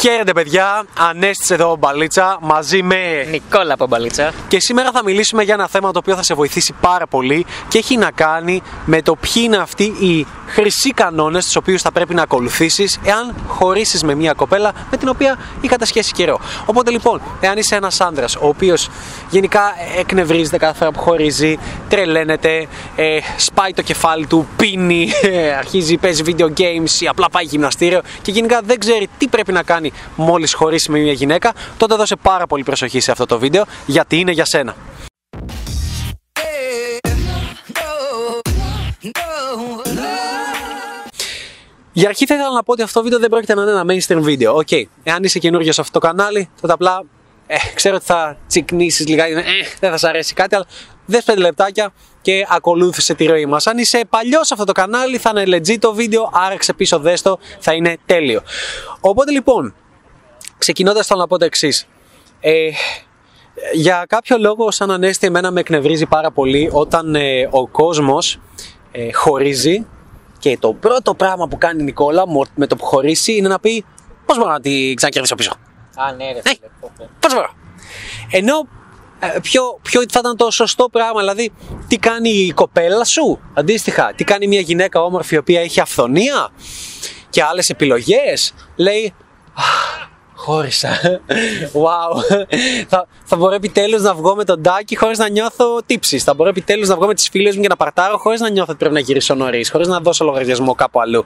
Χαίρετε παιδιά, Ανέστης εδώ Μπαλίτσα μαζί με... Νικόλα από Μπαλίτσα. Και σήμερα θα μιλήσουμε για ένα θέμα το οποίο θα σε βοηθήσει πάρα πολύ και έχει να κάνει με το ποιοι είναι αυτοί οι χρυσοί κανόνες τους οποίους θα πρέπει να ακολουθήσεις εάν χωρίσεις με μια κοπέλα με την οποία είχατε σχέση καιρό. Οπότε λοιπόν, εάν είσαι ένας άντρας ο οποίος γενικά εκνευρίζεται κάθε φορά που χωρίζει, τρελαίνεται, ε, σπάει το κεφάλι του, πίνει, ε, αρχίζει, παίζει video games ή απλά πάει γυμναστήριο και γενικά δεν ξέρει τι πρέπει να κάνει μόλις χωρίσει με μια γυναίκα, τότε δώσε πάρα πολύ προσοχή σε αυτό το βίντεο γιατί είναι για σένα. Για αρχή θα ήθελα να πω ότι αυτό το βίντεο δεν πρόκειται να είναι ένα mainstream βίντεο. Οκ, okay. εάν είσαι καινούριος σε αυτό το κανάλι, τότε απλά ε, ξέρω ότι θα τσιτώσει λιγάκι, ε, δεν θα σ' αρέσει κάτι, αλλά δες 5 λεπτάκια και ακολούθησε τη ροή μας. Αν είσαι παλιός σε αυτό το κανάλι θα είναι legit το βίντεο, άραξε πίσω δέστο, θα είναι τέλειο. Οπότε λοιπόν, ξεκινώντας θα να πω το εξής. Ε, για κάποιο λόγο σαν ανέστη εμένα με εκνευρίζει πάρα πολύ όταν ε, ο κόσμος ε, χωρίζει και το πρώτο πράγμα που κάνει η Νικόλα με το που χωρίσει είναι να πει πώς μπορώ να τη ξανακερδίσω πίσω; Α, ναι, ρε, ε, πώς μπορώ. Ενώ ε, ποιο, ποιο θα ήταν το σωστό πράγμα, δηλαδή τι κάνει η κοπέλα σου, αντίστοιχα, τι κάνει μια γυναίκα όμορφη η οποία έχει αυθονία και άλλες επιλογές, λέει χώρισα, wow, θα, θα μπορώ επιτέλους να βγω με τον Τάκη χωρίς να νιώθω τύψεις, θα μπορώ επιτέλους να βγω με τις φίλες μου και να παρτάρω χωρίς να νιώθω ότι πρέπει να γυρίσω νωρίς, χωρίς να δώσω λογαριασμό κάπου αλλού.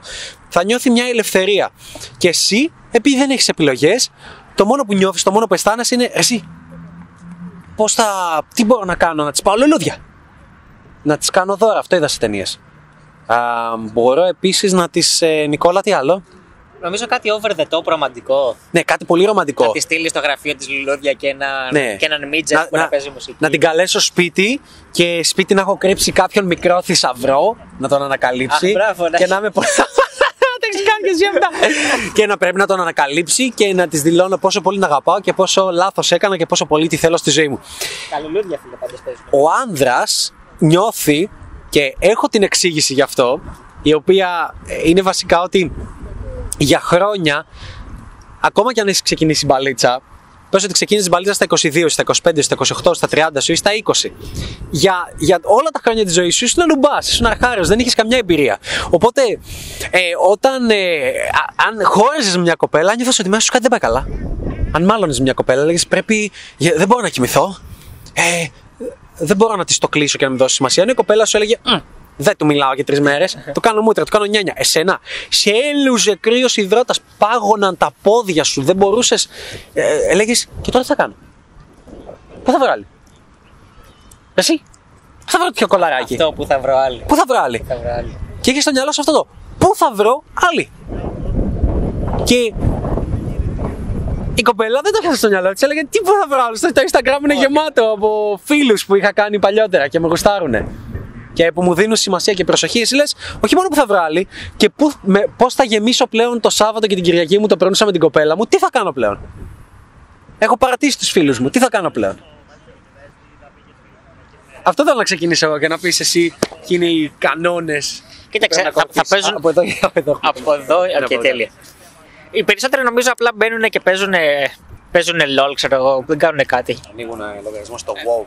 Θα νιώθει μια ελευθερία και εσύ, επειδή δεν έχεις επιλογές, το μόνο που νιώθεις, το μόνο που αισθάνεσαι είναι εσύ Πώς θα. Τι μπορώ να κάνω, να τις πάω λουλούδια. Να τις κάνω δώρα, αυτό είδα σε ταινίες. Μπορώ επίσης να τις. Ε, Νικόλα, τι άλλο; Νομίζω κάτι over the top ρομαντικό. Ναι, κάτι πολύ ρομαντικό. Να τη στείλεις στο γραφείο της λουλούδια και, ένα, ναι. και έναν μίτζερ που να, να παίζει μουσική. Να την καλέσω σπίτι και σπίτι να έχω κρύψει κάποιον μικρό θησαυρό να τον ανακαλύψει. Αχ, μπράβο, και να με κάνει και εσύ αυτά. και να πρέπει να τον ανακαλύψει και να της δηλώνω πόσο πολύ την αγαπάω και πόσο λάθος έκανα και πόσο πολύ τη θέλω στη ζωή μου. Καλουλούδια φίλε πάντως Ο άνδρας νιώθει και έχω την εξήγηση γι' αυτό, η οποία είναι βασικά ότι για χρόνια, ακόμα και αν έχει ξεκινήσει μπαλίτσα, Πες ότι ξεκίνησες μπαλίτσα στα 22, στα 25, στα 28, στα 30 σου ή στα 20. Για, για όλα τα χρόνια της ζωής σου ήσουν λουμπάς, ήσουν αρχάριος, δεν είχες καμιά εμπειρία. Οπότε, ε, όταν. Ε, αν χώριζες μια κοπέλα, νιώθω ότι μέσα σου κάτι δεν πάει καλά. Αν μάλλον μια κοπέλα, λέγε πρέπει. Δεν μπορώ να κοιμηθώ. Ε, δεν μπορώ να της το κλείσω και να μου δώσει σημασία. Αν η κοπέλα σου έλεγε δεν του μιλάω για τρεις μέρες. το κάνω μούτρα, το κάνω νιάνια. Εσένα, σε έλουζε κρύος υδρότας, πάγωναν τα πόδια σου, δεν μπορούσες. Ε, Έλεγες, και τώρα τι θα κάνω; Πού θα βρω άλλη; Εσύ. Πού θα βρω πιο κολαράκι; Αυτό που θα βρω άλλη. Πού θα βρω άλλη; Θα βρω άλλη. Και έχει στο μυαλό σου αυτό το. Πού θα βρω άλλη; Και η κοπέλα δεν το είχε στο μυαλό της. Έλεγε τι πού θα βρω άλλο; Το Instagram είναι γεμάτο από φίλους που είχα κάνει παλιότερα και με γουστάρουνε και που μου δίνουν σημασία και προσοχή, εσύ λες, όχι μόνο που θα βγάλει και πώς θα γεμίσω πλέον το Σάββατο και την Κυριακή μου το περνούσα με την κοπέλα μου, τι θα κάνω πλέον; Έχω παρατήσει τους φίλους μου, τι θα κάνω πλέον; Αυτό θέλω να ξεκινήσω εγώ και να πεις εσύ ποιοι είναι οι κανόνες. Κοίταξε, θα, θα παίζουν. Από εδώ, από εδώ. Από εδώ, οκ, τέλεια. Οι περισσότεροι νομίζω απλά μπαίνουν και παίζουν παίζουν LOL, ξέρω εγώ, δεν κάνουν κάτι. Ανοίγουν λογαριασμό στο WoW.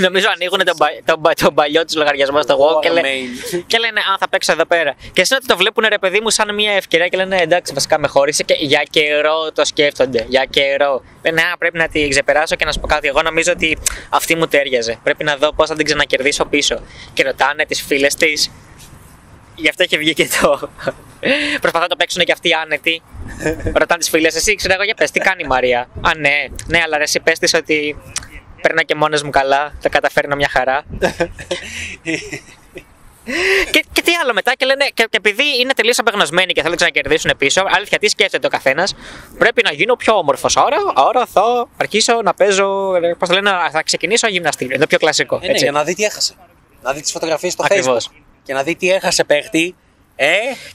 Νομίζω ανοίγουν τον, τον, τον παλιό τους λογαριασμό στο WoW και, λέ, και λένε Α, θα παίξω εδώ πέρα. Και εσύ ότι το βλέπουν ρε παιδί μου σαν μια ευκαιρία και λένε Εντάξει, βασικά με χώρισε και για καιρό το σκέφτονται. Για καιρό. Λένε Α, πρέπει να την ξεπεράσω και να σου πω κάτι. Εγώ νομίζω ότι αυτή μου τέριαζε. Πρέπει να δω πώς θα την ξανακερδίσω πίσω. Και ρωτάνε τις φίλες της. Γι' αυτό έχει βγει και το. Προσπαθώ να το παίξουν και αυτοί άνετοι. Ρωτάνε τις φίλες, εσύ ξέρω εγώ για πες, τι κάνει η Μαρία; Α, ναι, ναι, αλλά εσύ πες της ότι περνά και μόνε μου καλά, τα καταφέρνω μια χαρά. και, και τι άλλο μετά, και λένε, και, και επειδή είναι τελείως απεγνωσμένοι και θέλουν να κερδίσουν πίσω, αλήθεια, τι σκέφτεται ο καθένας, πρέπει να γίνω πιο όμορφος. Άρα, άρα θα αρχίσω να παίζω. Πώς το λένε, θα ξεκινήσω γυμναστήριο. Είναι το πιο κλασικό. Ε, ναι, για να δει τι έχασε. Να δει τις φωτογραφίες στο Facebook. Και να δει τι έχασε παίχτη ε,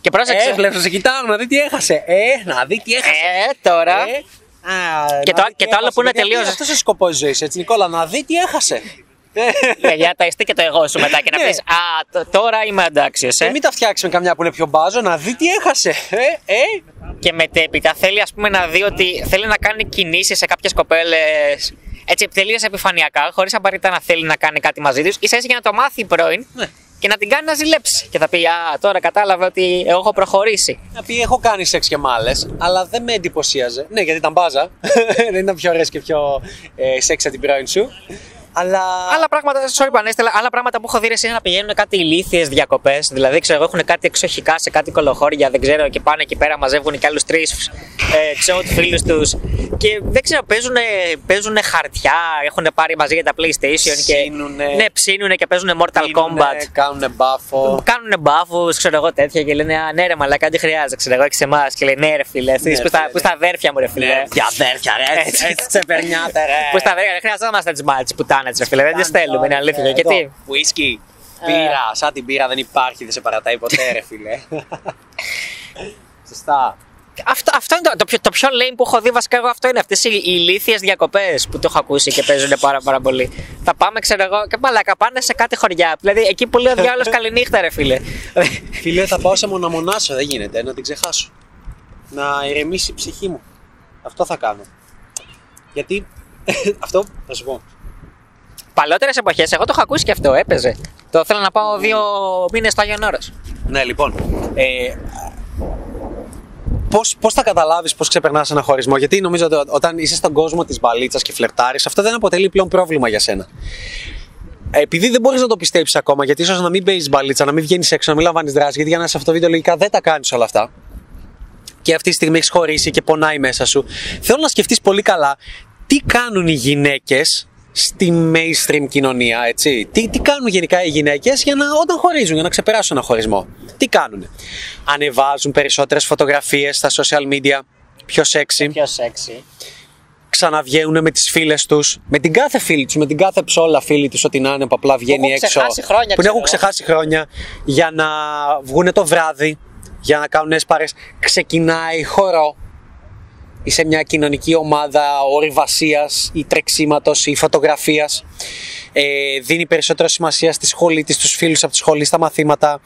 και πρόσεξε. Ε, βλέπω, σε κοιτάω να δει τι έχασε. Ε, να δει τι έχασε. Ε, τώρα. Ε, α, και, το, και το άλλο που είναι τελείω. Αυτός είναι ο σκοπός τη ζωής, έτσι, Νικόλα, να δει τι έχασε. Για τα εστί και το εγώ σου μετά και να Ναι. πεις Α, τ- τώρα είμαι αντάξιος. Και μην τα φτιάξουμε καμιά που είναι πιο μπάζο, να δει τι έχασε. Ε, ε. Και μετέπειτα θέλει ας πούμε να δει ότι θέλει να κάνει κινήσεις σε κάποιες κοπέλες έτσι τελείω επιφανειακά, χωρίς απαραίτητα να θέλει να κάνει κάτι μαζί τους, ίσα ίσα για να το μάθει η πρώην Ναι. Και να την κάνει να ζηλέψει. Και θα πει Α, τώρα κατάλαβε ότι εγώ έχω προχωρήσει. Να πει: Έχω κάνει σεξ και μάλες, αλλά δεν με εντυπωσίαζε. Ναι, γιατί ήταν μπάζα. δεν ήταν πιο ωραίες και πιο ε, σεξ από την πρώην σου. Αλλά. Άλλα πράγματα, sorry που ανέστελα, άλλα πράγματα που έχω δει ρε, εσύ είναι να πηγαίνουν κάτι ηλίθιες διακοπές. Δηλαδή, ξέρω εγώ, έχουν κάτι εξοχικά σε κάτι κολοχώρια, δεν ξέρω, και πάνε εκεί πέρα, μαζεύουν και άλλους τρει ε, ξέρω τους φίλους τους. Και δεν ξέρω, παίζουν, παίζουν χαρτιά, έχουν πάρει μαζί για τα PlayStation. Ψήνουνε. Και, ναι, ψήνουνε και παίζουν Mortal Πίνουνε, Kombat. Κάνουνε μπάφο. Κάνουν μπάφους, ξέρω εγώ τέτοια και λένε Α, ναι, ρε, μαλάκα, δεν χρειάζεται, ξέρω εγώ, έχεις εμάς. Και λέει Ναι, ρε φίλε, εσείς Ναι, που στα- φίλε, που στα αδέρφια μου, ρε φίλε. Για αδέρφια, ρε. Έτσι, έτσι ξεπερνιάτε, ρε. Που στα αδέρφια, δεν χρειαζόμαστε τις μάλτσες πουτάνε, ρε φίλε, δεν τις θέλουμε, είναι αλήθεια. Ε, Γιατί; εδώ, Whisky. Πύρα, σαν την πύρα δεν υπάρχει, δεν σε παρατάει ποτέ, ρε φίλε. Σωστά. Αυτό, αυτό είναι το, το, πιο, το πιο lame που έχω δει βασικά εγώ αυτό είναι αυτές οι, οι ηλίθιες διακοπές που το έχω ακούσει και παίζουν πάρα πάρα πολύ. Θα πάμε ξέρω εγώ και μαλάκα πάνε σε κάτι χωριά. Δηλαδή εκεί που λέει ο διάλογος καληνύχτα ρε φίλε. Φίλε, θα πάω σε μοναμονάσο, δεν γίνεται, να την ξεχάσω. Να ηρεμήσει η ψυχή μου. Αυτό θα κάνω. Γιατί, αυτό θα σου πω. Παλαιότερες εποχές εγώ το έχω ακούσει και αυτό, έπαιζε. Το θέλω να πάω δύο μήνες στο Άγιον Όρος. Ναι, λοιπόν. Ε, πώς, πώς θα καταλάβεις πώς ξεπερνάς ένα χωρισμό; Γιατί νομίζω ότι όταν είσαι στον κόσμο της μπαλίτσας και φλερτάρεις, αυτό δεν αποτελεί πλέον πρόβλημα για σένα. Ε, Επειδή δεν μπορείς να το πιστέψεις ακόμα, γιατί ίσως να μην παίζεις μπαλίτσα, να μην βγαίνεις έξω, να μην λαμβάνεις δράση, γιατί για να είσαι αυτό το βίντεο λογικά δεν τα κάνεις όλα αυτά. Και αυτή τη στιγμή έχεις χωρίσει και πονάει μέσα σου. Θέλω να σκεφτείς πολύ καλά τι κάνουν οι γυναίκες στη mainstream κοινωνία, έτσι. Τι, τι κάνουν γενικά οι γυναίκες για να όταν χωρίζουν, για να ξεπεράσουν ένα χωρισμό. Τι κάνουν. Ανεβάζουν περισσότερες φωτογραφίες στα social media, πιο sexy Πιο σεξι. ξαναβγαίνουν με τις φίλες τους, με την κάθε φίλη τους, με την κάθε ψόλα φίλη τους, ό,τι να είναι που απλά βγαίνει έχουν έξω. ξεχάσει χρόνια, που ξέρω έχουν εγώ. ξεχάσει χρόνια για να βγουν το βράδυ, για να κάνουν έσπαρες. Ξεκινάει χορό ή σε μια κοινωνική ομάδα ορειβασίας ή τρεξίματος ή φωτογραφίας. Ε, δίνει περισσότερο σημασία στη σχολή της, στους φίλους από τη σχολή, στα μαθήματα.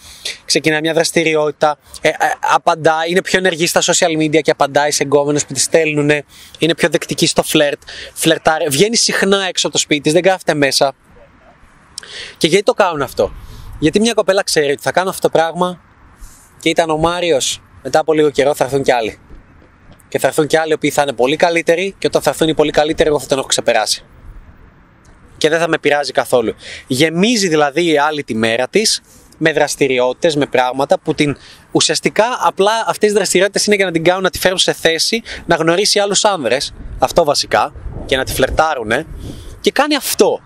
Ξεκινάει μια δραστηριότητα. Ε, ε, απαντά, είναι πιο ενεργή στα social media και απαντάει σε εγκόμενους που τη στέλνουν. Είναι πιο δεκτική στο φλερτ. Φλερτάρει. Βγαίνει συχνά έξω από το σπίτι της, δεν κάθεται μέσα. Και γιατί το κάνουν αυτό; Γιατί μια κοπέλα ξέρει ότι θα κάνω αυτό το πράγμα και ήταν ο Μάριος. Μετά από λίγο καιρό θα έρθουν κι άλλοι. Και θα έρθουν κι άλλοι οι οποίοι θα είναι πολύ καλύτεροι και όταν θα έρθουν οι πολύ καλύτεροι, εγώ θα τον έχω ξεπεράσει. Και δεν θα με πειράζει καθόλου. Γεμίζει δηλαδή η άλλη τη μέρα της με δραστηριότητες, με πράγματα που την ουσιαστικά απλά αυτές οι δραστηριότητες είναι για να την κάνουν να τη φέρουν σε θέση να γνωρίσει άλλους άνδρες Αυτό βασικά. Και να τη φλερτάρουνε. Και κάνει αυτό.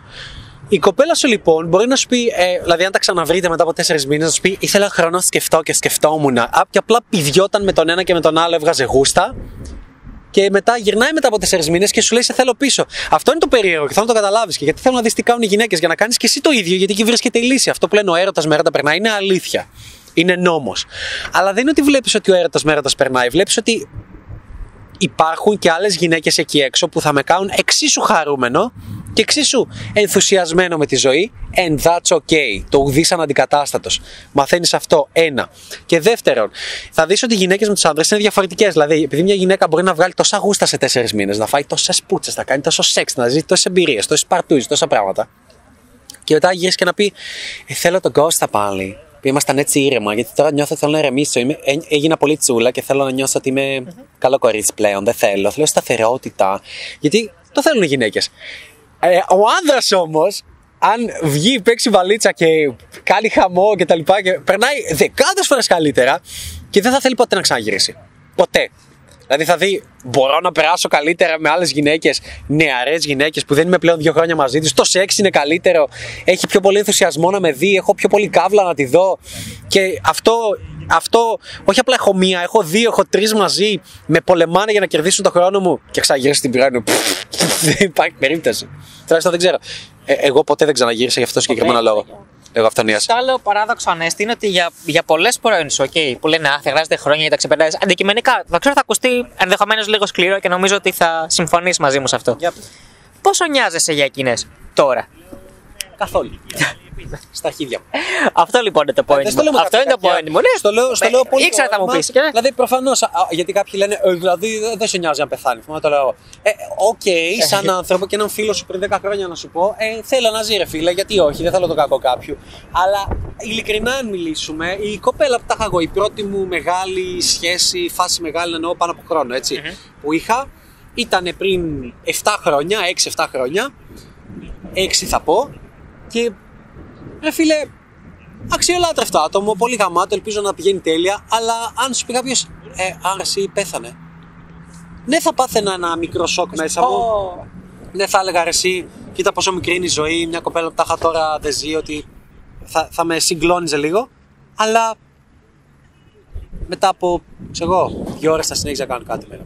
Η κοπέλα σου λοιπόν μπορεί να σου πει, ε, δηλαδή αν τα ξαναβρείτε μετά από τέσσερις μήνες, να σου πει: Ήθελα χρόνο να σκεφτώ και σκεφτόμουν. Α, και απλά πηδιόταν με τον ένα και με τον άλλο, έβγαζε γούστα. Και μετά γυρνάει μετά από τέσσερις μήνες και σου λέει: Σε θέλω πίσω. Αυτό είναι το περίεργο και θέλω να το καταλάβεις. Και γιατί θέλω να δεις τι κάνουν οι γυναίκες για να κάνεις και εσύ το ίδιο, γιατί εκεί βρίσκεται η λύση. Αυτό που λένε ο έρωτας με έρωτα περνάει είναι αλήθεια. Είναι νόμος. Αλλά δεν είναι ότι βλέπεις ότι ο έρωτας με έρωτας περνάει. Βλέπεις ότι υπάρχουν και άλλες γυναίκες εκεί έξω που θα με κάνουν εξίσου χαρούμενο και εξίσου ενθουσιασμένο με τη ζωή and that's okay. Το ουδής αναντικατάστατος. Μαθαίνεις αυτό, ένα. Και δεύτερον, θα δεις ότι οι γυναίκες με τους άνδρες είναι διαφορετικές. Δηλαδή, επειδή μια γυναίκα μπορεί να βγάλει τόσα γούστα σε τέσσερις μήνες, να φάει τόσες πούτσες, να κάνει τόσος σεξ, να ζει τόσες εμπειρίες, τόσες παρτούζες, τόσα πράγματα. Και μετά γυρίσει και να πει: ε, Θέλω τον Κώστα πάλι. Που ήμασταν έτσι ήρεμα, γιατί τώρα νιώθω ότι θέλω να ηρεμήσω. Είμαι, έ- έγινα πολύ τσούλα και θέλω να νιώσω ότι είμαι καλό κορίτσι πλέον. Δεν θέλω. Θέλω σταθερότητα. Γιατί το θέλουν οι γυναίκες. Ε, ο άνδρας όμως, αν βγει, παίξει βαλίτσα και κάνει χαμό και τα λοιπά και περνάει δεκάδες φορές καλύτερα και δεν θα θέλει ποτέ να ξαναγυρίσει. Ποτέ. Δηλαδή θα δει, μπορώ να περάσω καλύτερα με άλλες γυναίκες, νεαρές γυναίκες που δεν είμαι πλέον δύο χρόνια μαζί τους. Το σεξ είναι καλύτερο, έχει πιο πολύ ενθουσιασμό να με δει, έχω πιο πολύ καύλα να τη δω. Και αυτό, αυτό όχι απλά έχω μία, έχω δύο, έχω τρεις μαζί, με πολεμάνε για να κερδίσουν το χρόνο μου. Και ξαναγυρίσει την πυρά μου. Δεν υπάρχει περίπτωση. Τουλάχιστον δεν ξέρω. Ε, εγώ ποτέ δεν ξαναγύρισα για αυτό το συγκεκριμένο λόγο. Λόγω αυτονία. Το άλλο παράδοξο ανέστη είναι ότι για, για πολλές πρώην σου, okay, που λένε Α, θα χρειάζεται χρόνια για τα ξεπερνάει. Αντικειμενικά, θα ξέρω θα ακουστεί ενδεχομένως λίγο σκληρό και νομίζω ότι θα συμφωνείς μαζί μου σε αυτό. Πόσο νοιάζεσαι για εκείνες τώρα; καθόλου. Στα αρχίδια μου. Αυτό λοιπόν είναι το point. Δεν στο μου. λέω με Αυτό είναι κάποια το point τέτοια- μου. Ναι. Στο λέω, στο Ε, λέω πολύ. Ήξερα θα μου Μα- πεις. Δηλαδή, προφανώς. Γιατί κάποιοι λένε, «Ε, δηλαδή δεν δεν σε νοιάζει να πεθάνεις. Μα το λέω. Ε, οκ, σαν άνθρωπο και έναν φίλο σου πριν 10 χρόνια να σου πω, ε, θέλω να ζει, ρε φίλε, γιατί όχι, δεν θέλω το κακό κάποιου. Αλλά ειλικρινά, αν μιλήσουμε, η κοπέλα που τα είχα εγώ, η πρώτη μου μεγάλη σχέση, φάση μεγάλη εννοώ πάνω από χρόνο, έτσι, που είχα, ήταν πριν 7 χρόνια, 6-7 χρόνια, 6 θα πω, και ρε φίλε, αξιολάτρευτο άτομο, πολύ γαμάτο, ελπίζω να πηγαίνει τέλεια. Αλλά αν σου πει κάποιος, ε, άρα εσύ πέθανε. Ναι, θα πάθαινα ένα μικρό σοκ μέσα μου. Ναι, θα έλεγα ρε, εσύ, κοίτα πόσο μικρή είναι η ζωή. Μια κοπέλα που τα είχα τώρα δεν ζει, ότι θα, θα με συγκλώνιζε λίγο. Αλλά μετά από, ξέρω εγώ, δύο ώρες θα συνέχιζα να κάνω κάτι μέρα.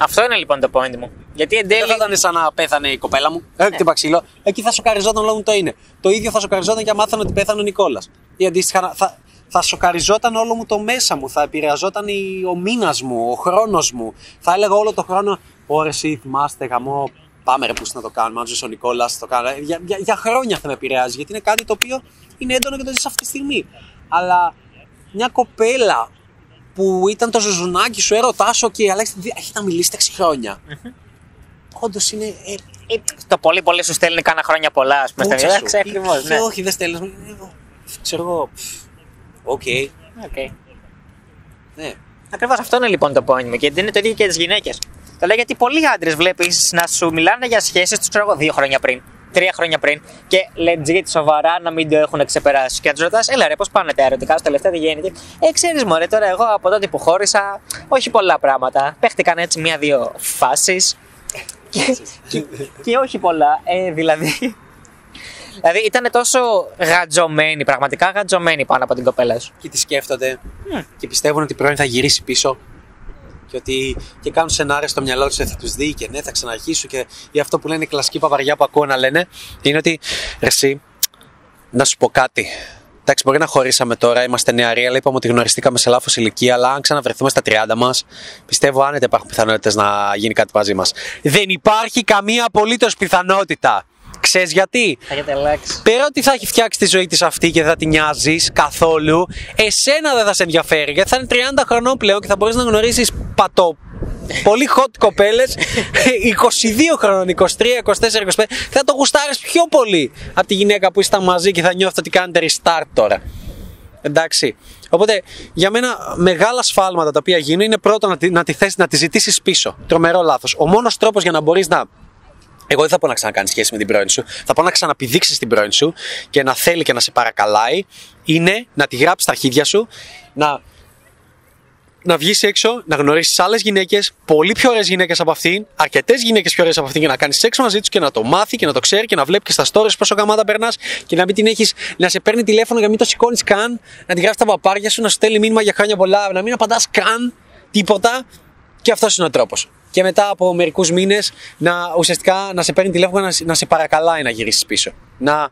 Αυτό είναι λοιπόν το point μου. Γιατί εν τέλει. Δεν θα ήταν σαν να πέθανε η κοπέλα μου. Ε, χτύπα ξύλο. Εκεί θα σοκαριζόταν όλο μου το είναι. Το ίδιο θα σοκαριζόταν και αν μάθανε ότι πέθανε ο Νικόλας. Ή αντίστοιχα να- θα, θα σοκαριζόταν όλο μου το μέσα μου. Θα επηρεαζόταν η- ο μήνας μου, ο χρόνος μου. Θα έλεγα όλο το χρόνο. Ωρε, εσύ θυμάστε, γαμό. Πάμε ρε, πούς να το κάνουμε. Αν ζούσε ο Νικόλας, θα το κάνω. Ε, Για, για, για χρόνια θα με επηρεάζει. Γιατί είναι κάτι το οποίο είναι έντονο και το ζεις αυτή τη στιγμή. Αλλά μια κοπέλα που ήταν το ζουζουνάκι σου, έρωτά σου και Αλέξη, έχετε να μιλήσετε 6 χρόνια. Όντως είναι. Ε, Ε, Το πολύ πολύ σου στέλνει κάνα χρόνια πολλά, ας πούμε. Πούτσα Εντάξει, σου. ακριβώς. Ή- Ναι. ή Όχι, δεν στέλνεις. Ξέρω εγώ. πφ, Οκ. Okay. Ναι. Ακριβώς αυτό είναι λοιπόν το point μου. Και δεν είναι το ίδιο και τις γυναίκες. Το λέω γιατί πολλοί άντρες βλέπεις να σου μιλάνε για σχέσεις τους, ξέρω εγώ, δύο χρόνια πριν, τρία χρόνια πριν και legit σοβαρά να μην το έχουν ξεπεράσει. Και να τους ρωτάς, έλα ρε, πώς πάνε τα ερωτικά σου τελευταία, τι γίνεται; Ε, ξέρεις, Μωρέ, τώρα εγώ από τότε που χώρισα, όχι πολλά πράγματα. Παίχτηκαν έτσι μία-δύο φάσεις. Και, και, και όχι πολλά. Ε, δηλαδή. Δηλαδή ήταν τόσο γατζωμένοι, πραγματικά γατζωμένοι πάνω από την κοπέλα σου. Και τι σκέφτονται. Και πιστεύουν ότι πρώην θα γυρίσει πίσω. Και ότι και κάνουν σενάρια στο μυαλό τους ότι θα τους δει και ναι, θα ξαναρχίσουν. Και ή αυτό που λένε οι κλασικοί παπαριά που ακούω να λένε είναι ότι ρε, εσύ, να σου πω κάτι. Εντάξει, μπορεί να χωρίσαμε τώρα, είμαστε νεαροί, αλλά είπαμε ότι γνωριστήκαμε σε λάθος ηλικία. Αλλά αν ξαναβρεθούμε στα 30 μας, πιστεύω άνετα υπάρχουν πιθανότητες να γίνει κάτι μαζί μας. Δεν υπάρχει καμία απολύτως πιθανότητα. Ξέρεις γιατί; Θα έχετε αλλάξει. Πέρα ότι θα έχει φτιάξει τη ζωή της αυτή και δεν θα τη νοιάζεις καθόλου, εσένα δεν θα σε ενδιαφέρει γιατί θα είναι 30 χρονών πλέον και θα μπορείς να γνωρίσεις πατό. Πολύ hot κοπέλες, 22 χρονών, 23, 24, 25, θα το γουστάρεις πιο πολύ από τη γυναίκα που ήσταν μαζί και θα νιώθει ότι κάνετε restart τώρα. Εντάξει. Οπότε για μένα μεγάλα σφάλματα τα οποία γίνουν είναι πρώτον να τη, να τη, θες, να τη ζητήσεις πίσω. Τρομερό λάθος. Ο μόνος τρόπος για να μπορείς να εγώ δεν θα πω να ξανακάνεις σχέση με την πρώην σου. Θα πω να ξαναπηδήξεις την πρώην σου και να θέλει και να σε παρακαλάει. Είναι να τη γράψεις στα αρχίδια σου, να, να βγεις έξω, να γνωρίσεις άλλες γυναίκες, πολύ πιο ωραίες γυναίκες από αυτήν, αρκετές γυναίκες πιο ωραίες από αυτήν και να κάνεις σεξ μαζί τους και να το μάθει και να το ξέρει και να βλέπει και στα stories πόσο γαμάτα περνάς και να μην την έχεις να σε παίρνει τηλέφωνο για να μην το σηκώνεις καν, να τη γράφεις τα παπάρια σου, να σου στέλνει μήνυμα για χρόνια πολλά, να μην απαντάς καν τίποτα. Και αυτός είναι ο τρόπος. Και μετά από μερικούς μήνες να ουσιαστικά να σε παίρνει τηλέφωνο να, σε- να σε παρακαλάει να γυρίσεις πίσω. Να,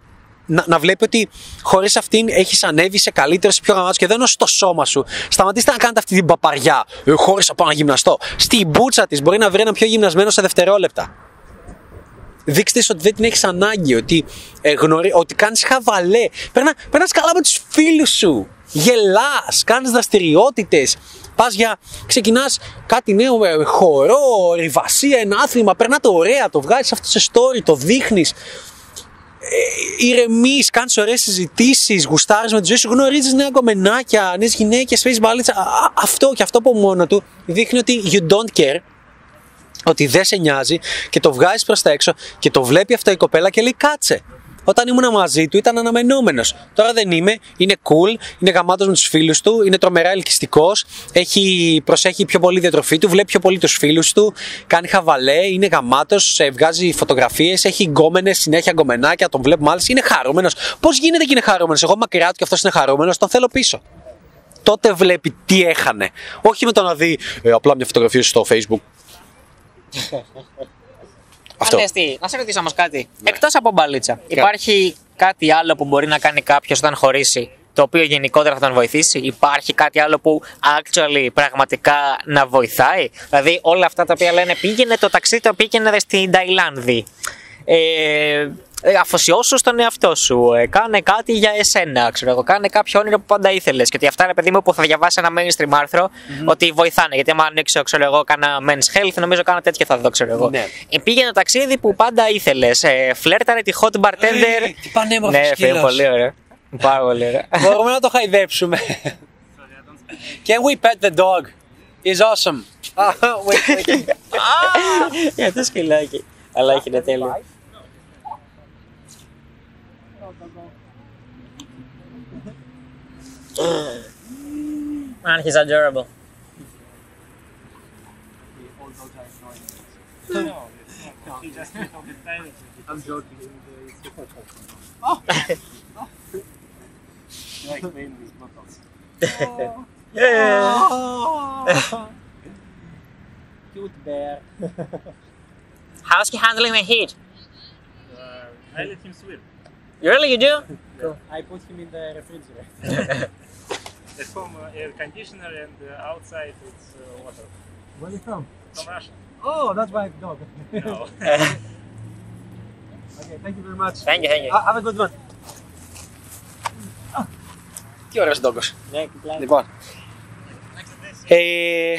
να, να βλέπει ότι χωρίς αυτήν έχεις ανέβει σε καλύτερο, σε πιο γαμάτο και δεν είναι στο σώμα σου. Σταματήστε να κάνετε αυτή την παπαριά. Ε, χώρισα πάω να γυμναστώ. Στην μπούτσα της μπορεί να βρει ένα πιο γυμνασμένο σε δευτερόλεπτα. Δείξτε της ότι δεν την έχεις ανάγκη, ότι, ε, γνωρί, ότι κάνεις χαβαλέ. Περνά, περνάς καλά με τους φίλους σου. Γελάς, κάνεις δραστηριότητες. Πας για. Ξεκινάς κάτι νέο, ε, χορό, ρηβασία, ένα άθλημα. Περνάτε ωραία, το βγάζεις αυτό σε story, το δείχνεις. Ε, Ηρεμείς, κάνεις ωραίες συζητήσεις, γουστάρεις με τη ζωή σου, γνωρίζεις νέα κομμενάκια, νέες γυναίκες, παίζει μπάλιτσα. Α, α, Αυτό και αυτό από μόνο του δείχνει ότι you don't care ότι δεν σε νοιάζει και το βγάζεις προς τα έξω και το βλέπει αυτό η κοπέλα και λέει κάτσε. Όταν ήμουν μαζί του ήταν αναμενόμενος. Τώρα δεν είμαι, είναι cool, είναι γαμάτος με τους φίλους του, είναι τρομερά ελκυστικός, έχει, προσέχει πιο πολύ διατροφή του, βλέπει πιο πολύ τους φίλους του, κάνει χαβαλέ, είναι γαμάτος, βγάζει φωτογραφίες, έχει γκόμενες, συνέχεια γκομενάκια, τον βλέπουμε μάλιστα, είναι χαρούμενος. Πώς γίνεται και είναι χαρούμενος, εγώ μακριά του και αυτός είναι χαρούμενος, τον θέλω πίσω. Τότε βλέπει τι έχανε. Όχι με το να δει ε, απλά μια φωτογραφία σου στο facebook αυτό. Αυτό. τι, να σε ρωτήσω όμως κάτι. Εκτός από μπαλίτσα, υπάρχει κάτι άλλο που μπορεί να κάνει κάποιος όταν χωρίσει, το οποίο γενικότερα θα τον βοηθήσει; Υπάρχει κάτι άλλο που actually πραγματικά να βοηθάει; Δηλαδή, όλα αυτά τα οποία λένε πήγαινε το ταξίδι, το πήγαινε στην Ταϊλάνδη. Ε, ε, αφοσιώσου στον εαυτό σου. Ε, κάνε κάτι για εσένα, ξέρω εγώ. Κάνε κάποιο όνειρο που πάντα ήθελες. Και ότι αυτά είναι παιδί μου που θα διαβάσει ένα mainstream αρθρο ότι βοηθάνε. Γιατί άμα ανοίξω, ξέρω εγώ, κάνα men's health, νομίζω κάνα τέτοιο θα δω, ξέρω εγώ. Ναι. Ε, πήγαινε ταξίδι που πάντα ήθελες. Ε, φλέρταρε τη hot bartender. Ε, τι πανέμορφος ναι, φίλε, σκύλος. πολύ ωραίο. Πάρα πολύ ωραίο. Μπορούμε να το χαϊδέψουμε. Can we pet the dog? He's awesome. Ah, wait, wait. Για το σκυλάκι. Αλλά έχει είναι τέλειο. Man, he's adorable. I'm joking. You like playing with bottles. Cute bear. How's he handling the heat? Uh, I let him swim. Really, you do? I put him in the refrigerator. At home, uh, air conditioner, and uh, outside it's uh, water. Where are you from? From Russia. Oh, that's my dog. No. okay, thank you very much. Thank you, thank you. Ha- Have a good one. Τι ωραίος ντόγκος. Ναι, κουκλάκι. Λοιπόν. Ε,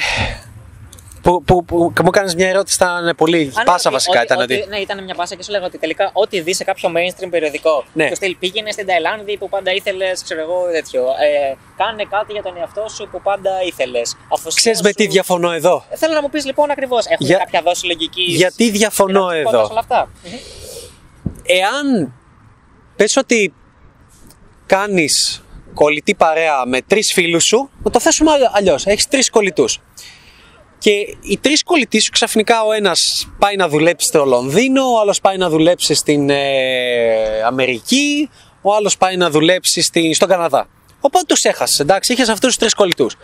που, που, που, μου κάνεις μια ερώτηση, ήταν πολύ Α, ναι, πάσα ότι- βασικά. ότι- ήταν ότι- ότι, Ναι, ήταν μια πάσα και σου λέγα ότι τελικά ό,τι δεις σε κάποιο mainstream περιοδικό. Ναι. Το στυλ πήγαινε στην Ταϊλάνδη που πάντα ήθελες, ξέρω εγώ τέτοιο. Ε, κάνε κάτι για τον εαυτό σου που πάντα ήθελες. Ξέρεις με τι διαφωνώ εδώ. Θέλω να μου πεις λοιπόν ακριβώς. Έχουμε Για- κάποια δόση λογικής. Γιατί διαφωνώ εδώ; Όλα αυτά. Εάν πες ότι κάνεις κολλητή παρέα με τρεις φίλους σου, να το θέσουμε αλλιώς. Έχεις τρεις κολλητούς. Και οι τρεις κολλητοί σου ξαφνικά ο ένας πάει να δουλέψει στο Λονδίνο, ο άλλος πάει να δουλέψει στην ε, Αμερική, ο άλλος πάει να δουλέψει στη, στον Καναδά. Οπότε τους έχασες, εντάξει, είχες αυτούς τους τρεις κολλητούς.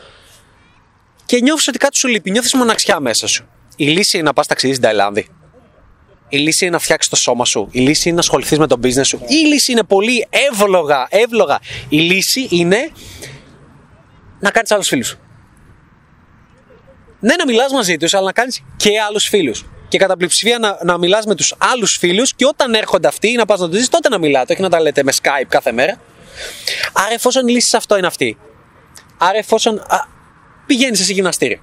Και νιώθεις ότι κάτι σου λείπει, νιώθεις μοναξιά μέσα σου. Η λύση είναι να πας ταξίδι στην Ταϊλάνδη. Η λύση είναι να φτιάξεις το σώμα σου. Η λύση είναι να ασχοληθείς με το business σου. Η λύση είναι πολύ εύλογα, εύλογα. Η λύση είναι να κάνεις άλλους φίλους. Ναι, να μιλάς μαζί τους, αλλά να κάνεις και άλλους φίλους. Και κατά πλειοψηφία να, να μιλάς με τους άλλους φίλους και όταν έρχονται αυτοί να πας να τους δεις, τότε να μιλάτε, όχι να τα λέτε με Skype κάθε μέρα. Άρα, εφόσον η λύση σε αυτό είναι αυτή, άρα εφόσον πηγαίνεις σε γυμναστήριο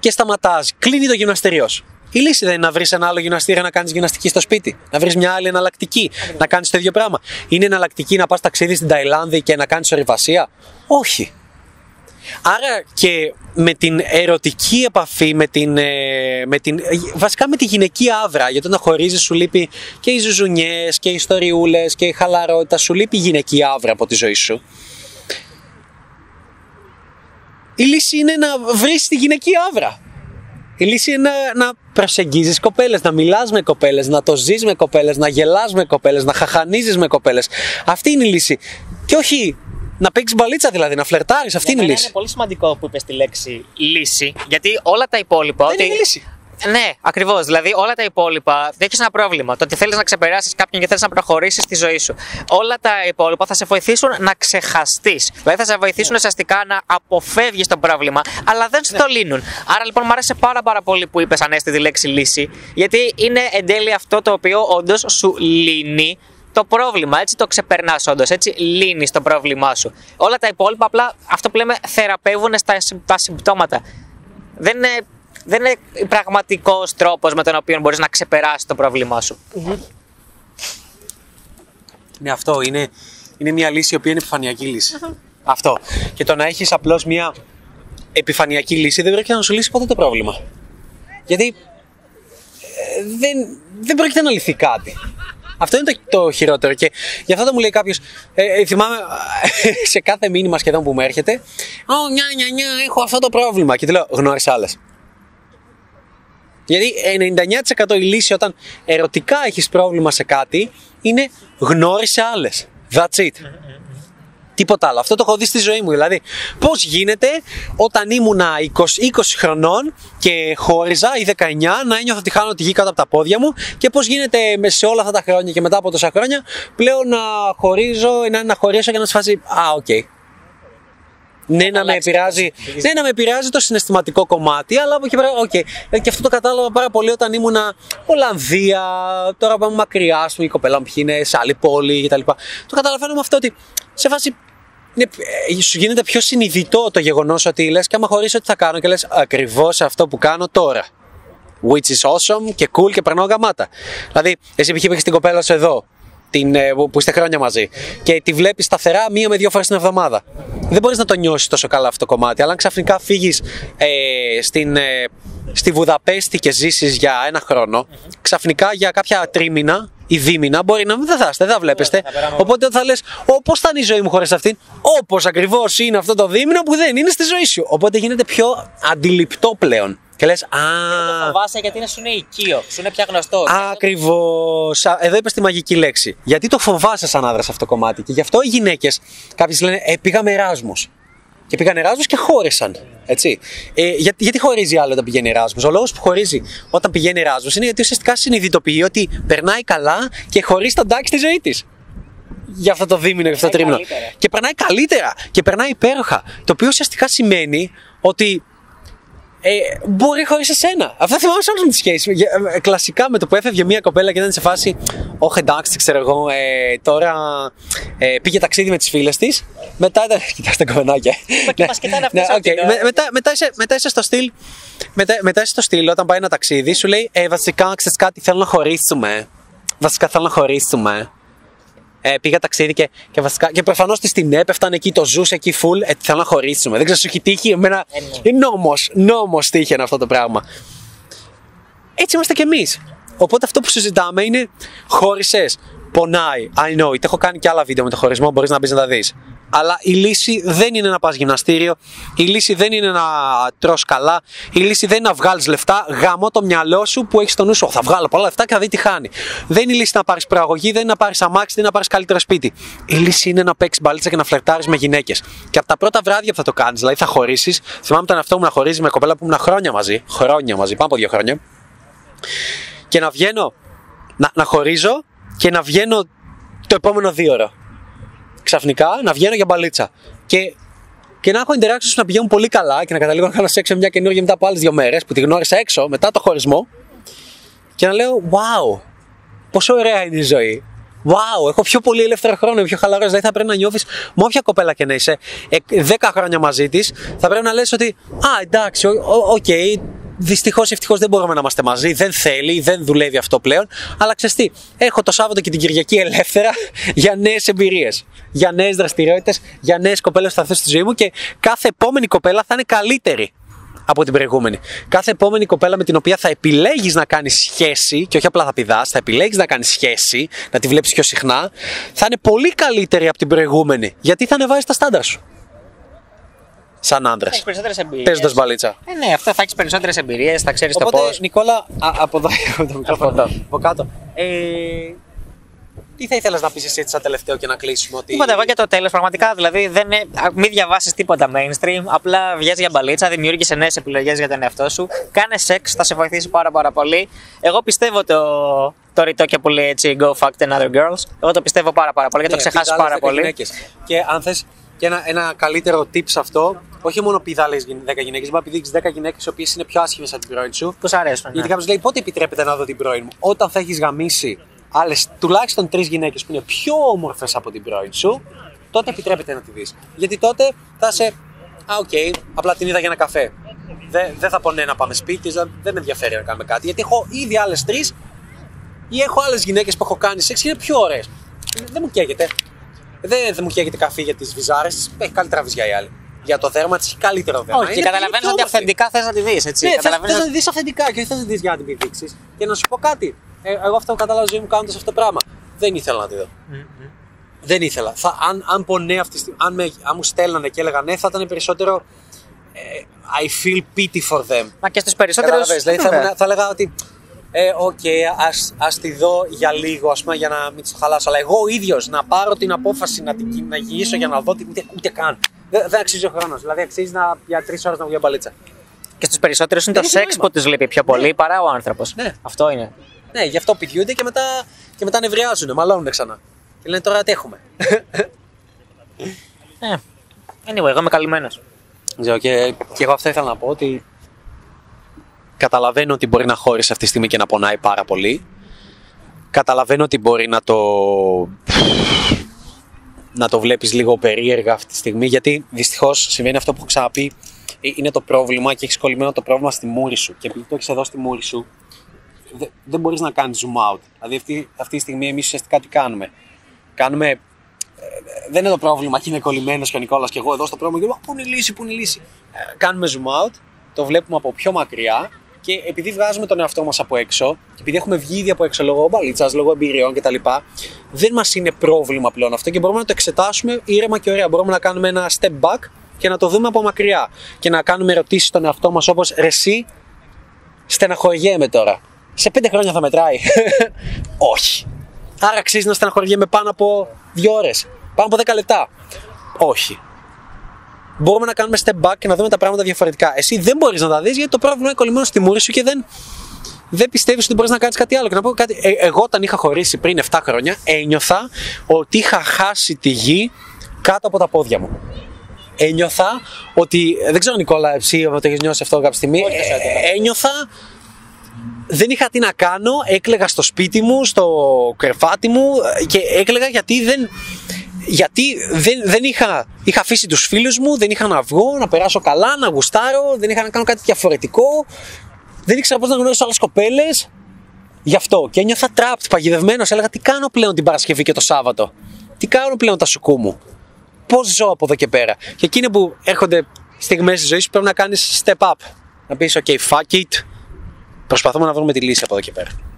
και σταματάς, κλείνει το γυμναστήριό σου. Η λύση δεν είναι να βρεις ένα άλλο γυμναστήριο να κάνεις γυμναστική στο σπίτι. Να βρεις μια άλλη εναλλακτική. Να κάνεις το ίδιο πράγμα. Είναι εναλλακτική να πας ταξίδι στην Ταϊλάνδη και να κάνεις ορειβασία; Όχι. Άρα και με την ερωτική επαφή, με την, ε, με την, ε, βασικά με τη γυναική άβρα, γιατί όταν χωρίζεις σου λείπει και οι ζουζουνιές και οι ιστοριούλες και η χαλαρότητα, σου λείπει η γυναική άβρα από τη ζωή σου. Η λύση είναι να βρεις τη γυναική άβρα. Η λύση είναι να, να προσεγγίζεις κοπέλες, να μιλάς με κοπέλες, να το ζεις με κοπέλες, να γελάς με κοπέλες, να χαχανίζεις με κοπέλες. Αυτή είναι η λύση. Και όχι να παίξεις μπαλίτσα δηλαδή, να φλερτάρεις. Αυτή είναι η Για μένα λύση. Είναι πολύ σημαντικό που είπες τη λέξη λύση. Γιατί όλα τα υπόλοιπα. Δεν ότι... είναι λύση. Ναι, ακριβώς. Δηλαδή όλα τα υπόλοιπα. Δεν έχεις ένα πρόβλημα. Το ότι θέλεις να ξεπεράσεις κάποιον και θέλεις να προχωρήσεις στη ζωή σου. Όλα τα υπόλοιπα θα σε βοηθήσουν να ξεχαστείς. Δηλαδή θα σε βοηθήσουν ουσιαστικά να αποφεύγεις το πρόβλημα, αλλά δεν στο λύνουν. Άρα λοιπόν μου άρεσε πάρα, πάρα πολύ που είπες ανέστη τη λέξη λύση, γιατί είναι εν τέλει αυτό το οποίο όντως σου λύνει το πρόβλημα. Έτσι το ξεπερνάς όντως. Έτσι λύνεις το πρόβλημά σου. Όλα τα υπόλοιπα απλά αυτό που λέμε θεραπεύουν στα, συμ- τα συμπτώματα. Δεν είναι, δεν είναι πραγματικός τρόπος με τον οποίο μπορείς να ξεπεράσεις το πρόβλημά σου. Ναι, αυτό είναι, είναι μια λύση η οποία είναι επιφανειακή λύση. Αυτό. Και το να έχεις απλώς μια επιφανειακή λύση δεν πρόκειται να σου λύσει ποτέ το πρόβλημα. Γιατί ε, δεν, δεν πρόκειται να λυθεί κάτι. Αυτό είναι το, το χειρότερο. Και γι' αυτό το μου λέει κάποιος. Ε, ε, θυμάμαι σε κάθε μήνυμα σχεδόν που μου έρχεται. Ω, νιά, νιά, νιά, έχω αυτό το πρόβλημα. Και του λέω, γνώρισε άλλες. Γιατί 99% η λύση όταν ερωτικά έχεις πρόβλημα σε κάτι είναι γνώρισε άλλες. That's it. Τίποτα άλλο. Αυτό το έχω δει στη ζωή μου. Δηλαδή, πώς γίνεται όταν ήμουνα 20, 20 χρονών και χώριζα ή 19 να ένιωθα ότι χάνω τη γη κάτω από τα πόδια μου και πώς γίνεται με- σε όλα αυτά τα χρόνια και μετά από τόσα χρόνια πλέον να χωρίζω, να, να χωρίσω και να σφάζει. Α, οκ. Ναι, να με, αλλάξεις επηρεάζει, το- ναι, να με επηρεάζει το συναισθηματικό κομμάτι, αλλά από εκεί πέρα, οκ. Ε, Και αυτό το κατάλαβα πάρα πολύ όταν ήμουνα Ολλανδία, τώρα που είμαι μακριά, ας πούμε, η κοπέλα μου ποιοι είναι σε άλλη πόλη κτλ. Το καταλαβαίνω με αυτό ότι σε φάση είναι, ε, σου γίνεται πιο συνειδητό το γεγονός ότι λες και άμα χωρίσω τι θα κάνω και λες ακριβώς αυτό που κάνω τώρα. Which is awesome και cool και περνάω γαμάτα. Δηλαδή, εσύ π.χ. έχεις την κοπέλα σου εδώ, την, ε, που που είστε χρόνια μαζί, και τη βλέπεις σταθερά μία με δύο φορές την εβδομάδα. Δεν μπορείς να το νιώσεις τόσο καλά αυτό το κομμάτι. Αλλά αν ξαφνικά φύγεις ε, στην, ε, στη Βουδαπέστη και ζήσεις για ένα χρόνο, ξαφνικά για κάποια τρίμηνα ή δίμηνα μπορεί να μην δεν θα είστε, δεν θα βλέπεστε. θα περάμε Οπότε θα λες, πώ θα είναι η ζωή μου χωρίς αυτήν, όπως ακριβώς είναι αυτό το δίμηνο που δεν είναι στη ζωή σου. Οπότε γίνεται πιο αντιληπτό πλέον. Και λες, Α, Το φοβάσαι γιατί είναι σου είναι οικείο, σου είναι πια γνωστός. Ακριβώς. Εδώ είπες τη μαγική λέξη. Γιατί το φοβάσαι σαν άντρα αυτό το κομμάτι. Και γι' αυτό οι γυναίκες, κάποιες λένε, ε, πήγαμε Εράσμους. Και πήγαν Εράσμου και χώρισαν. Έτσι. Ε, για, γιατί χωρίζει άλλο όταν πηγαίνει Εράσμου. Ο λόγος που χωρίζει όταν πηγαίνει Εράσμου είναι γιατί ουσιαστικά συνειδητοποιεί ότι περνάει καλά και χωρίς τον τάξη στη ζωή της. Για αυτό το δίμηνο, για αυτό το Περνάει τρίμηνο. καλύτερα. Και περνάει καλύτερα. Και περνάει υπέροχα. Το οποίο ουσιαστικά σημαίνει ότι ε, μπορεί χωρίς εσένα. Αυτό θυμάμαι σε όλες μου τις σχέσεις. Κλασικά με το που έφευγε μια κοπέλα και ήταν σε φάση. Όχι, εντάξει, ξέρω εγώ, ε, τώρα ε, πήγε ταξίδι με τις φίλες της. Μετά ήταν. Κοιτάξτε τα κομμενάκια. και μας κοιτάνε αυτές από την ώρα. Με, μετά, μετά, είσαι, μετά είσαι στο στυλ. Μετά, μετά είσαι στο στυλ όταν πάει ένα ταξίδι, σου λέει Ε, βασικά, ξέρεις κάτι, θέλω να χωρίσουμε. Βασικά θέλω να χωρίσουμε. Ε, πήγα ταξίδι και, και βασικά. Και προφανώς τη την έπεφταν εκεί, το ζούσε εκεί full. Ε, θέλω να χωρίσουμε. Δεν ξέρω, σου έχει τύχει; Εμένα. Ε, ναι. Είναι νόμος. Νόμος τύχαινε αυτό το πράγμα. Έτσι είμαστε κι εμείς. Οπότε αυτό που συζητάμε είναι χώρισες. Πονάει. I know it. Έχω κάνει και άλλα βίντεο με το χωρισμό. Μπορείς να μπεις να τα δεις. Αλλά η λύση δεν είναι να πας γυμναστήριο. Η λύση δεν είναι να τρως καλά. Η λύση δεν είναι να βγάλεις λεφτά. Γαμώ το μυαλό σου που έχεις στο νου σου. «Ω, Θα βγάλω πολλά λεφτά και θα δει τι χάνει. Δεν είναι η λύση να πάρεις προαγωγή, δεν είναι να πάρεις αμάξι, δεν είναι να πάρεις καλύτερο σπίτι. Η λύση είναι να παίξεις μπαλίτσα και να φλερτάρεις με γυναίκες. Και από τα πρώτα βράδια που θα το κάνεις, δηλαδή θα χωρίσεις. Θυμάμαι τον εαυτό μου να χωρίζει με κοπέλα που ήμουν χρόνια μαζί. Χρόνια μαζί, πάνω από δύο χρόνια και να βγαίνω, να, να χωρίζω και να βγαίνω το επόμενο δύο ώρα. Ξαφνικά να βγαίνω για μπαλίτσα. Και, και να έχω interactions που να πηγαίνουν πολύ καλά και να καταλήγω να κάνω σεξ με μια καινούργια μετά από άλλες δύο μέρες που τη γνώρισα έξω μετά το χωρισμό. Και να λέω, Wow, πόσο ωραία είναι η ζωή. Wow, έχω πιο πολύ ελεύθερο χρόνο, είμαι πιο χαλαρός. Δηλαδή θα πρέπει να νιώθεις με όποια κοπέλα και να είσαι ε, 10 χρόνια μαζί της, θα πρέπει να λες ότι Α, εντάξει, οκ, οκ, Δυστυχώς ή ευτυχώς δεν μπορούμε να είμαστε μαζί, δεν θέλει, δεν δουλεύει αυτό πλέον. Αλλά ξέρεις τι, έχω το Σάββατο και την Κυριακή ελεύθερα για νέες εμπειρίες, για νέες δραστηριότητες, για νέες κοπέλες που θα θέσω στη ζωή μου και κάθε επόμενη κοπέλα θα είναι καλύτερη από την προηγούμενη. Κάθε επόμενη κοπέλα με την οποία θα επιλέγεις να κάνεις σχέση, και όχι απλά θα πηδάς, θα επιλέγεις να κάνεις σχέση, να τη βλέπεις πιο συχνά, θα είναι πολύ καλύτερη από την προηγούμενη. Γιατί θα ανεβάζεις τα στάνταρ σου. Σαν άντρας. Έχεις περισσότερες εμπειρίες. Παίζοντας μπαλίτσα. Ε, ναι, αυτό θα έχεις περισσότερες εμπειρίες, θα ξέρεις το Οπότε, πώς. Νικόλα, α, από εδώ, από το μικρόφωνο, εδώ. από κάτω. Ε, τι θα ήθελες να πεις εσύ έτσι σαν τελευταίο και να κλείσουμε, ότι. Τίποτα, εγώ και το τέλος. Πραγματικά δηλαδή δεν είναι, α, μην διαβάσεις τίποτα mainstream. Απλά βγαίνει για μπαλίτσα, δημιούργησε νέες επιλογές για τον εαυτό σου. Κάνε σεξ, θα σε βοηθήσει πάρα, πάρα πολύ. Εγώ πιστεύω το, το ρητό που λέει έτσι Go fuck 10 other girls. Εγώ το πιστεύω πάρα, πάρα πολύ και το Ναι, ξεχάσει πήδα άλλες πάρα 10 πολύ. γυναίκες. Και αν θες και ένα, ένα καλύτερο tip σε αυτό, όχι μόνο πήδα άλλες 10 γυναίκες, μπορεί να πηδήξει 10 γυναίκες οι οποίες είναι πιο άσχημες από την πρώην σου. Τους αρέσουν. ναι. Γιατί κάποιος λέει πότε επιτρέπεται να δω την πρώην μου; Όταν θα έχεις γαμήσει άλλες τουλάχιστον τρεις γυναίκες που είναι πιο όμορφες από την πρώην σου, τότε επιτρέπεται να τη δεις. Γιατί τότε θα σε. Α, οκ, απλά την είδα για ένα καφέ. Δεν, δεν θα πω ναι να πάμε σπίτι, δεν, δεν με ενδιαφέρει να κάνουμε κάτι. Γιατί έχω ήδη άλλες τρεις ή έχω άλλες γυναίκες που έχω κάνει σεξ και είναι πιο ωραίες. Δεν μου καίγεται. Δεν, δεν μου καίγεται καφέ για τις βυζάρες, έχει καλύτερα βυζιά η άλλη. Για το δέρμα της έχει καλύτερο δέρμα. Όχι, και Είναι καταλαβαίνει πιο ότι όμορφη. αυθεντικά θες να τη δεις. Έτσι. Ναι, θες, Καταλαβαίνεις θες ότι- να τη δεις αυθεντικά και όχι θες να τη δεις για να την πηδήξει. Και να σου πω κάτι. Ε, εγώ αυτό που κατάλαβα στη ζωή μου κάνοντας αυτό το πράγμα. Δεν ήθελα να τη δω. Δεν ήθελα. Θα, αν, αν πω ναι αυτή τη στιγμή, αν, με, αν μου στέλνανε και έλεγα ναι, θα ήταν περισσότερο. ε, I feel pity for them. Μα και στους περισσότερου. Καταλαβες, δηλαδή θα, ήμουν- θα έλεγα ότι. Ε, οκ, ας, ας τη δω για λίγο, ας πούμε, για να μην τη το χαλάσω. Αλλά εγώ ο ίδιος να πάρω την απόφαση να, την, να γυρίσω για να δω, τι- ούτε, ούτε καν. Δεν, δεν αξίζει ο χρόνος. Δηλαδή αξίζει να, για τρεις ώρες να βγει Μπαλίτσα. Και στους περισσότερους είναι το Είναι σεξ νόημα. που του λείπει πιο πολύ παρά ο άνθρωπος. Ναι. Αυτό είναι. Ναι, γι' αυτό πηδιούνται και μετά, και μετά νευριάζουν, μαλώνουν ξανά. Και λένε τώρα τι έχουμε; Ε, Anyway, εγώ είμαι καλυμμένος. Δεν ξέρω, και, και εγώ αυτό ήθελα να πω ότι καταλαβαίνω ότι μπορεί να χώρισε αυτή τη στιγμή και να πονάει πάρα πολύ. Καταλαβαίνω ότι μπορεί να το να το βλέπεις λίγο περίεργα αυτή τη στιγμή γιατί δυστυχώς συμβαίνει αυτό που έχω ξαναπεί ε, είναι το πρόβλημα και έχεις κολλημένο το πρόβλημα στη μούρη σου και επειδή το έχεις εδώ στη μούρη σου δε, δεν μπορείς να κάνεις zoom out δηλαδή αυτή, αυτή τη στιγμή εμείς ουσιαστικά τι κάνουμε; Κάνουμε ε, δεν είναι το πρόβλημα και είναι κολλημένος και ο Νικόλας και εγώ εδώ στο πρόβλημα. Και λέω, Πού είναι η λύση, πού είναι η λύση; Ε, κάνουμε zoom out, το βλέπουμε από πιο μακριά και επειδή βγάζουμε τον εαυτό μας από έξω, και επειδή έχουμε βγει ήδη από έξω λόγω μπαλίτσας, λόγω εμπειριών κτλ., δεν μας είναι πρόβλημα πλέον αυτό και μπορούμε να το εξετάσουμε ήρεμα και ωραία. Μπορούμε να κάνουμε ένα step back και να το δούμε από μακριά. Και να κάνουμε ερωτήσεις στον εαυτό μας όπως Ρεσί, στεναχωριέμαι τώρα. Σε πέντε χρόνια θα μετράει. Όχι. Άρα αξίζει να στεναχωριέμαι πάνω από δύο ώρες. Πάνω από δέκα λεπτά. Όχι μπορούμε να κάνουμε step back και να δούμε τα πράγματα διαφορετικά. Εσύ δεν μπορείς να τα δεις γιατί το πρόβλημα είναι κολλημένο στη μούρη σου και δεν, δεν πιστεύεις ότι μπορείς να κάνεις κάτι άλλο. Και να πω κάτι, ε, εγώ όταν είχα χωρίσει πριν 7 χρόνια, ένιωθα ότι είχα χάσει τη γη κάτω από τα πόδια μου. Ένιωθα ότι. Δεν ξέρω, Νικόλα, εσύ το έχεις νιώσει αυτό κάποια στιγμή. Ε, ένιωθα δεν είχα τι να κάνω, έκλεγα στο σπίτι μου, στο κρεβάτι μου και έκλεγα γιατί δεν, γιατί δεν, δεν είχα, είχα αφήσει τους φίλους μου, δεν είχα να βγω, να περάσω καλά, να γουστάρω, δεν είχα να κάνω κάτι διαφορετικό, δεν ήξερα πώς να γνωρίσω άλλες κοπέλες. Γι' αυτό και ένιωθα trapped, παγιδευμένος. Έλεγα τι κάνω πλέον την Παρασκευή και το Σάββατο; Τι κάνω πλέον τα σουκού μου; Πώς ζω από εδώ και πέρα; Και εκείνη που έρχονται στιγμές της ζωής σου πρέπει να κάνεις step up. Να πεις: OK, fuck it. Προσπαθούμε να βρούμε τη λύση από εδώ και πέρα.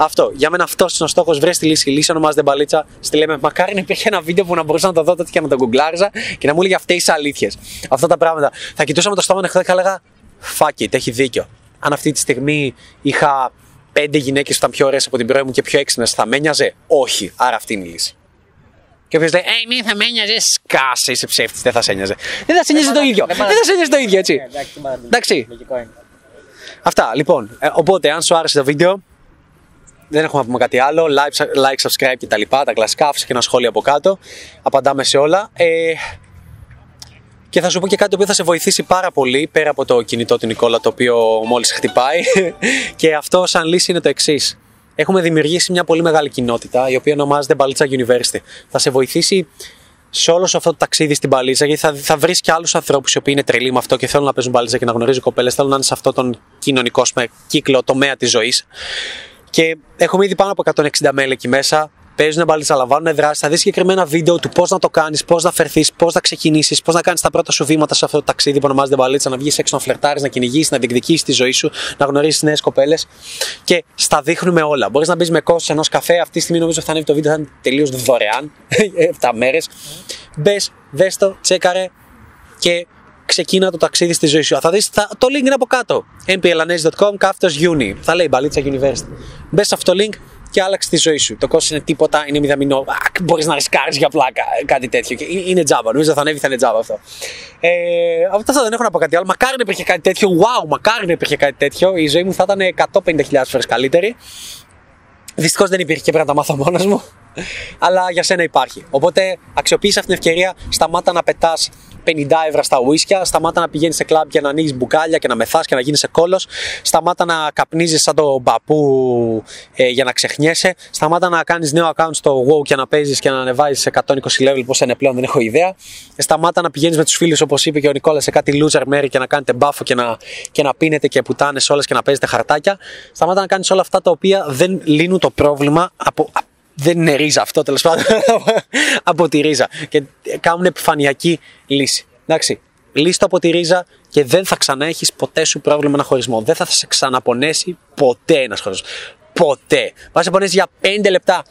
Αυτό. Για μένα αυτός είναι ο στόχος. Βρες τη λύση. Η λύση ονομάζεται μπαλίτσα. Στη λέμε, μακάρι να υπήρχε ένα βίντεο που να μπορούσα να το δω τότε και να το γκουγκλάριζα και να μου έλεγε αυτές τι αλήθειες. Αυτά τα πράγματα. Θα κοιτούσα με το στόμα ανοιχτό και θα έλεγα, fuck it, έχει δίκιο. Αν αυτή τη στιγμή είχα πέντε γυναίκες που ήταν πιο ωραίες από την πρώη μου και πιο έξυπνες, θα με νοιάζε. Όχι. Άρα αυτή είναι η λύση. Και όποιος λέει, Ε, ναι, θα με νοιάζε, σκάσε, είσαι ψεύτης, δεν θα σε νοιάζε. Δεν θα σε νοιάζει το ίδιο. Δεν θα σε νοιάζει το ίδιο, έτσι. Εντάξει. Αυτά, λοιπόν. Ε, οπότε, αν σου άρεσε το βίντεο, δεν έχουμε να πούμε κάτι άλλο. Like, like subscribe και τα λοιπά, τα κλασικά. Άφησε και ένα σχόλιο από κάτω. Απαντάμε σε όλα. Ε, και θα σου πω και κάτι το οποίο θα σε βοηθήσει πάρα πολύ πέρα από το κινητό του Νικόλα το οποίο μόλις χτυπάει. και αυτό σαν λύση είναι το εξής. Έχουμε δημιουργήσει μια πολύ μεγάλη κοινότητα η οποία ονομάζεται Μπαλίτσα University. Θα σε βοηθήσει σε όλο αυτό το ταξίδι στην παλίτσα, γιατί θα, θα βρεις και άλλους ανθρώπους οι οποίοι είναι τρελοί με αυτό και θέλουν να παίζουν παλίτσα και να γνωρίζουν κοπέλες, θέλουν να είναι σε αυτόν τον κοινωνικό κύκλο, τομέα της ζωής. Και έχουμε ήδη πάνω από 160 μέλη εκεί μέσα. Παίζουν μπαλίτσα, λαμβάνουν δράση. Θα δεις συγκεκριμένα βίντεο του πώς να το κάνεις, πώς να φερθείς, πώς να ξεκινήσεις, πώς να κάνεις τα πρώτα σου βήματα σε αυτό το ταξίδι που ονομάζεται μπαλίτσα, να βγεις έξω να φλερτάρεις, να κυνηγήσεις, να διεκδικήσεις τη ζωή σου, να γνωρίσεις νέες κοπέλες. Και στα δείχνουμε όλα. Μπορείς να μπεις με κόστος ενός καφέ. Αυτή τη στιγμή νομίζω θα ανέβει το βίντεο, θα είναι τελείως δωρεάν. 7 μέρες. Μπες, δες το, τσέκαρε και ξεκίνα το ταξίδι στη ζωή σου. Θα δεις, θα, το link είναι από κάτω. mplanes.com κάθετος uni. Θα λέει Μπαλίτσα University. Μπες σε αυτό το link και άλλαξε τη ζωή σου. Το κόστος είναι τίποτα, είναι μηδαμινό. Μπορείς να ρισκάρεις για πλάκα, κάτι τέτοιο. Και είναι τζάμπα. Νομίζω θα ανέβει, θα είναι τζάμπα αυτό. Ε, αυτά δεν έχω να πω κάτι άλλο. Μακάρι να υπήρχε κάτι τέτοιο. Wow, μακάρι να υπήρχε κάτι τέτοιο. Η ζωή μου θα ήταν 150.000 φορές καλύτερη. Δυστυχώς δεν υπήρχε και πρέπει να τα μάθω μόνος μου. Αλλά για σένα υπάρχει. Οπότε αξιοποίησε αυτή την ευκαιρία. Σταμάτα να πετάς 50 ευρώ στα ουίσκια, σταμάτα να πηγαίνεις σε κλαμπ και να ανοίγεις μπουκάλια και να μεθάς και να γίνει κόλος, σταμάτα να καπνίζεις σαν τον παππού ε, για να ξεχνιέσαι, σταμάτα να κάνεις νέο account στο WoW και να παίζεις και να ανεβάζεις σε 120 level, πώς είναι πλέον, δεν έχω ιδέα. Ε, σταμάτα να πηγαίνεις με τους φίλους, όπως είπε και ο Νικόλας, σε κάτι loser μέρη και να κάνετε μπάφο και να, και να πίνετε και πουτάνες όλες και να παίζετε χαρτάκια. Σταμάτα να κάνεις όλα αυτά τα οποία δεν λύνουν το πρόβλημα από, δεν είναι ρίζα αυτό τέλος πάντων από τη ρίζα και κάνουν επιφανειακή λύση. Εντάξει, λύση το από τη ρίζα και δεν θα ξανά έχει ποτέ σου πρόβλημα ένα χωρισμό. Δεν θα σε ξαναπονέσει ποτέ ένας χωρισμό. Ποτέ. Θα σε πονέσεις για 5 λεπτά.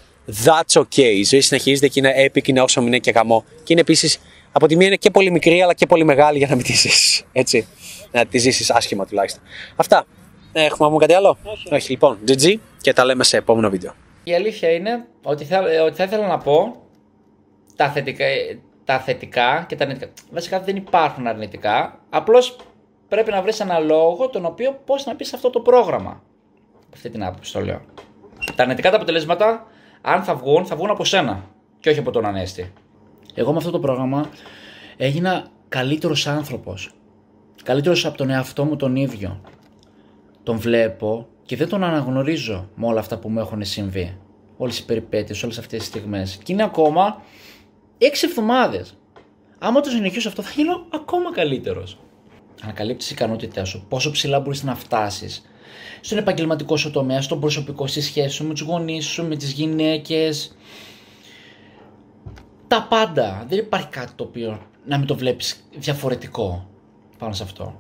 That's okay. Η ζωή συνεχίζεται και είναι epic, είναι όσο είναι και γαμό. Και είναι επίσης από τη μία είναι και πολύ μικρή αλλά και πολύ μεγάλη για να μην τη ζήσεις. Έτσι. Να τη ζήσεις άσχημα τουλάχιστον. Αυτά. Έχουμε να πούμε κάτι άλλο; Όχι. Όχι. Λοιπόν, GG και τα λέμε σε επόμενο βίντεο η αλήθεια είναι ότι θα, ότι θα ήθελα να πω τα θετικά, τα θετικά και τα αρνητικά. Βασικά δεν υπάρχουν αρνητικά. Απλώς πρέπει να βρεις ένα λόγο τον οποίο πώς να πεις αυτό το πρόγραμμα. Από αυτή την άποψη το λέω. Τα αρνητικά τα αποτελέσματα, αν θα βγουν, θα βγουν από σένα και όχι από τον Ανέστη. Εγώ με αυτό το πρόγραμμα έγινα καλύτερος άνθρωπος. Καλύτερος από τον εαυτό μου τον ίδιο. Τον βλέπω και δεν τον αναγνωρίζω με όλα αυτά που μου έχουν συμβεί. Όλες οι περιπέτειες, όλες αυτές τις στιγμές. Και είναι ακόμα έξι εβδομάδες. Άμα το συνεχίσω αυτό θα γίνω ακόμα καλύτερος. Ανακαλύπτεις ικανότητά σου, πόσο ψηλά μπορείς να φτάσεις. Στον επαγγελματικό σου τομέα, στον προσωπικό, στη σχέση σου με τους γονείς σου, με τις γυναίκες. Τα πάντα. Δεν υπάρχει κάτι το οποίο να μην το βλέπεις διαφορετικό πάνω σε αυτό.